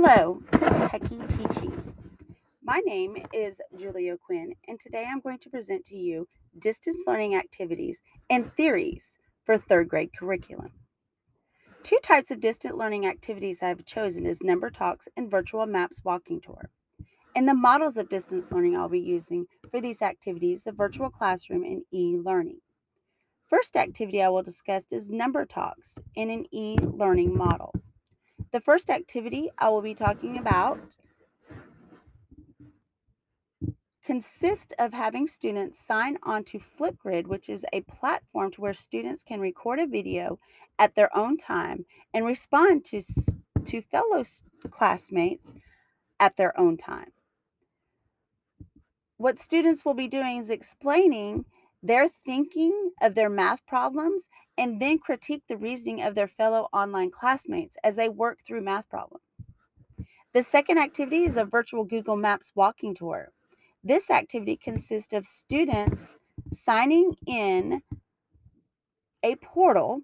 Hello to Techie Teaching. My name is Julia Quinn, and today I'm going to present to you distance learning activities and theories for third grade curriculum. Two types of distant learning activities I have chosen is Number Talks and Virtual Maps Walking Tour. And the models of distance learning I'll be using for these activities, the virtual classroom and e-learning. First activity I will discuss is Number Talks in an e-learning model. The first activity I will be talking about consists of having students sign on to Flipgrid, which is a platform to where students can record a video at their own time and respond to, to fellow classmates at their own time. What students will be doing is explaining their thinking of their math problems and then critique the reasoning of their fellow online classmates as they work through math problems. The second activity is a virtual Google Maps walking tour. This activity consists of students signing in a portal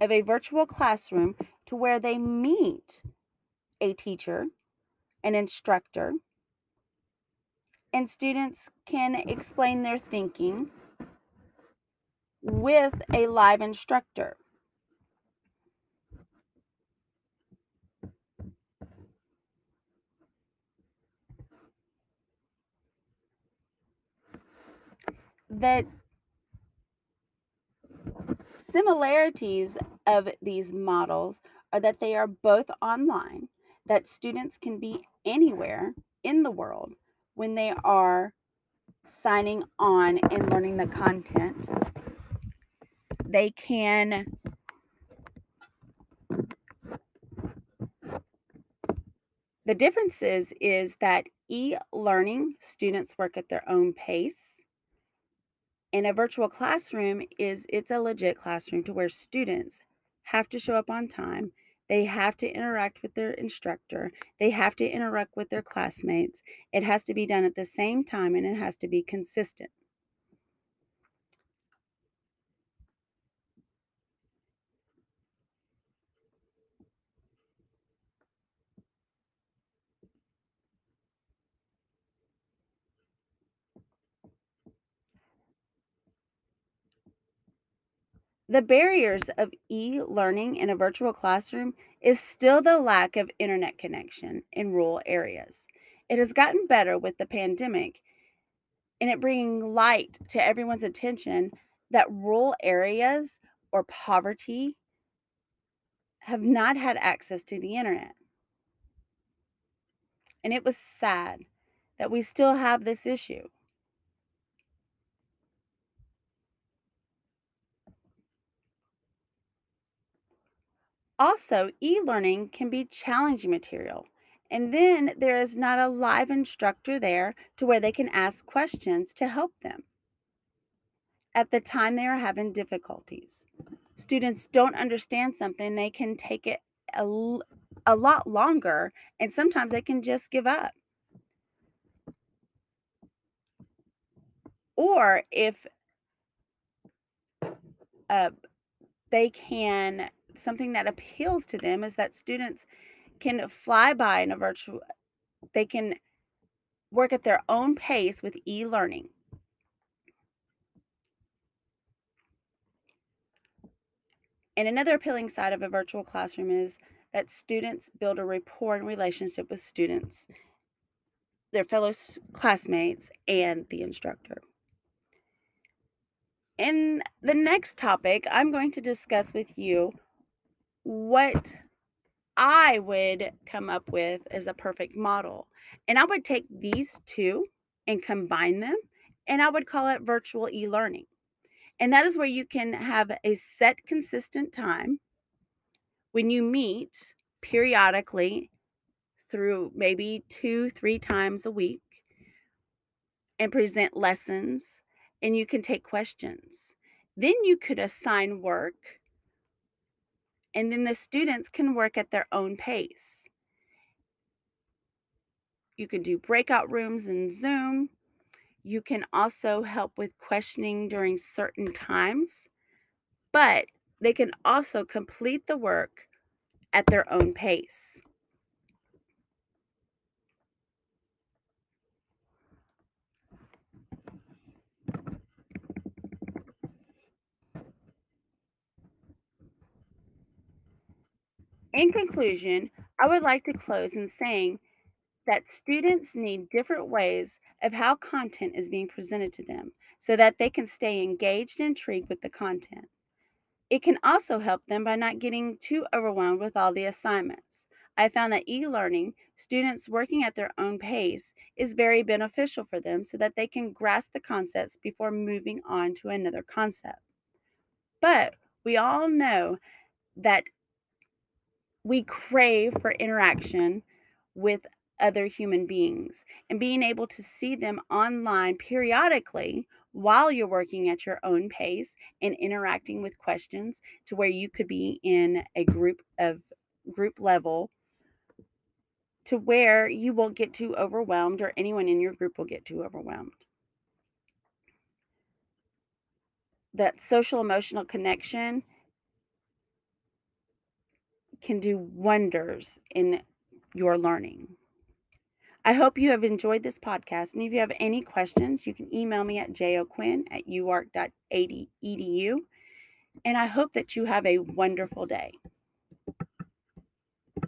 of a virtual classroom to where they meet a teacher, an instructor, and students can explain their thinking with a live instructor. The similarities of these models are that they are both online, that students can be anywhere in the world when they are signing on and learning the content they can the difference is is that e-learning students work at their own pace. And a virtual classroom is it's a legit classroom to where students have to show up on time they have to interact with their instructor they have to interact with their classmates it has to be done at the same time and it has to be consistent The barriers of e learning in a virtual classroom is still the lack of internet connection in rural areas. It has gotten better with the pandemic and it bringing light to everyone's attention that rural areas or poverty have not had access to the internet. And it was sad that we still have this issue. Also, e learning can be challenging material. And then there is not a live instructor there to where they can ask questions to help them at the time they are having difficulties. Students don't understand something, they can take it a, a lot longer, and sometimes they can just give up. Or if uh, they can something that appeals to them is that students can fly by in a virtual they can work at their own pace with e-learning. And another appealing side of a virtual classroom is that students build a rapport and relationship with students their fellow classmates and the instructor. In the next topic i'm going to discuss with you what I would come up with as a perfect model. And I would take these two and combine them, and I would call it virtual e learning. And that is where you can have a set, consistent time when you meet periodically through maybe two, three times a week and present lessons, and you can take questions. Then you could assign work and then the students can work at their own pace. You can do breakout rooms in Zoom. You can also help with questioning during certain times, but they can also complete the work at their own pace. In conclusion, I would like to close in saying that students need different ways of how content is being presented to them so that they can stay engaged and intrigued with the content. It can also help them by not getting too overwhelmed with all the assignments. I found that e learning, students working at their own pace, is very beneficial for them so that they can grasp the concepts before moving on to another concept. But we all know that we crave for interaction with other human beings and being able to see them online periodically while you're working at your own pace and interacting with questions to where you could be in a group of group level to where you won't get too overwhelmed or anyone in your group will get too overwhelmed. That social emotional connection can do wonders in your learning. I hope you have enjoyed this podcast. And if you have any questions, you can email me at joquinn at uark.edu. And I hope that you have a wonderful day.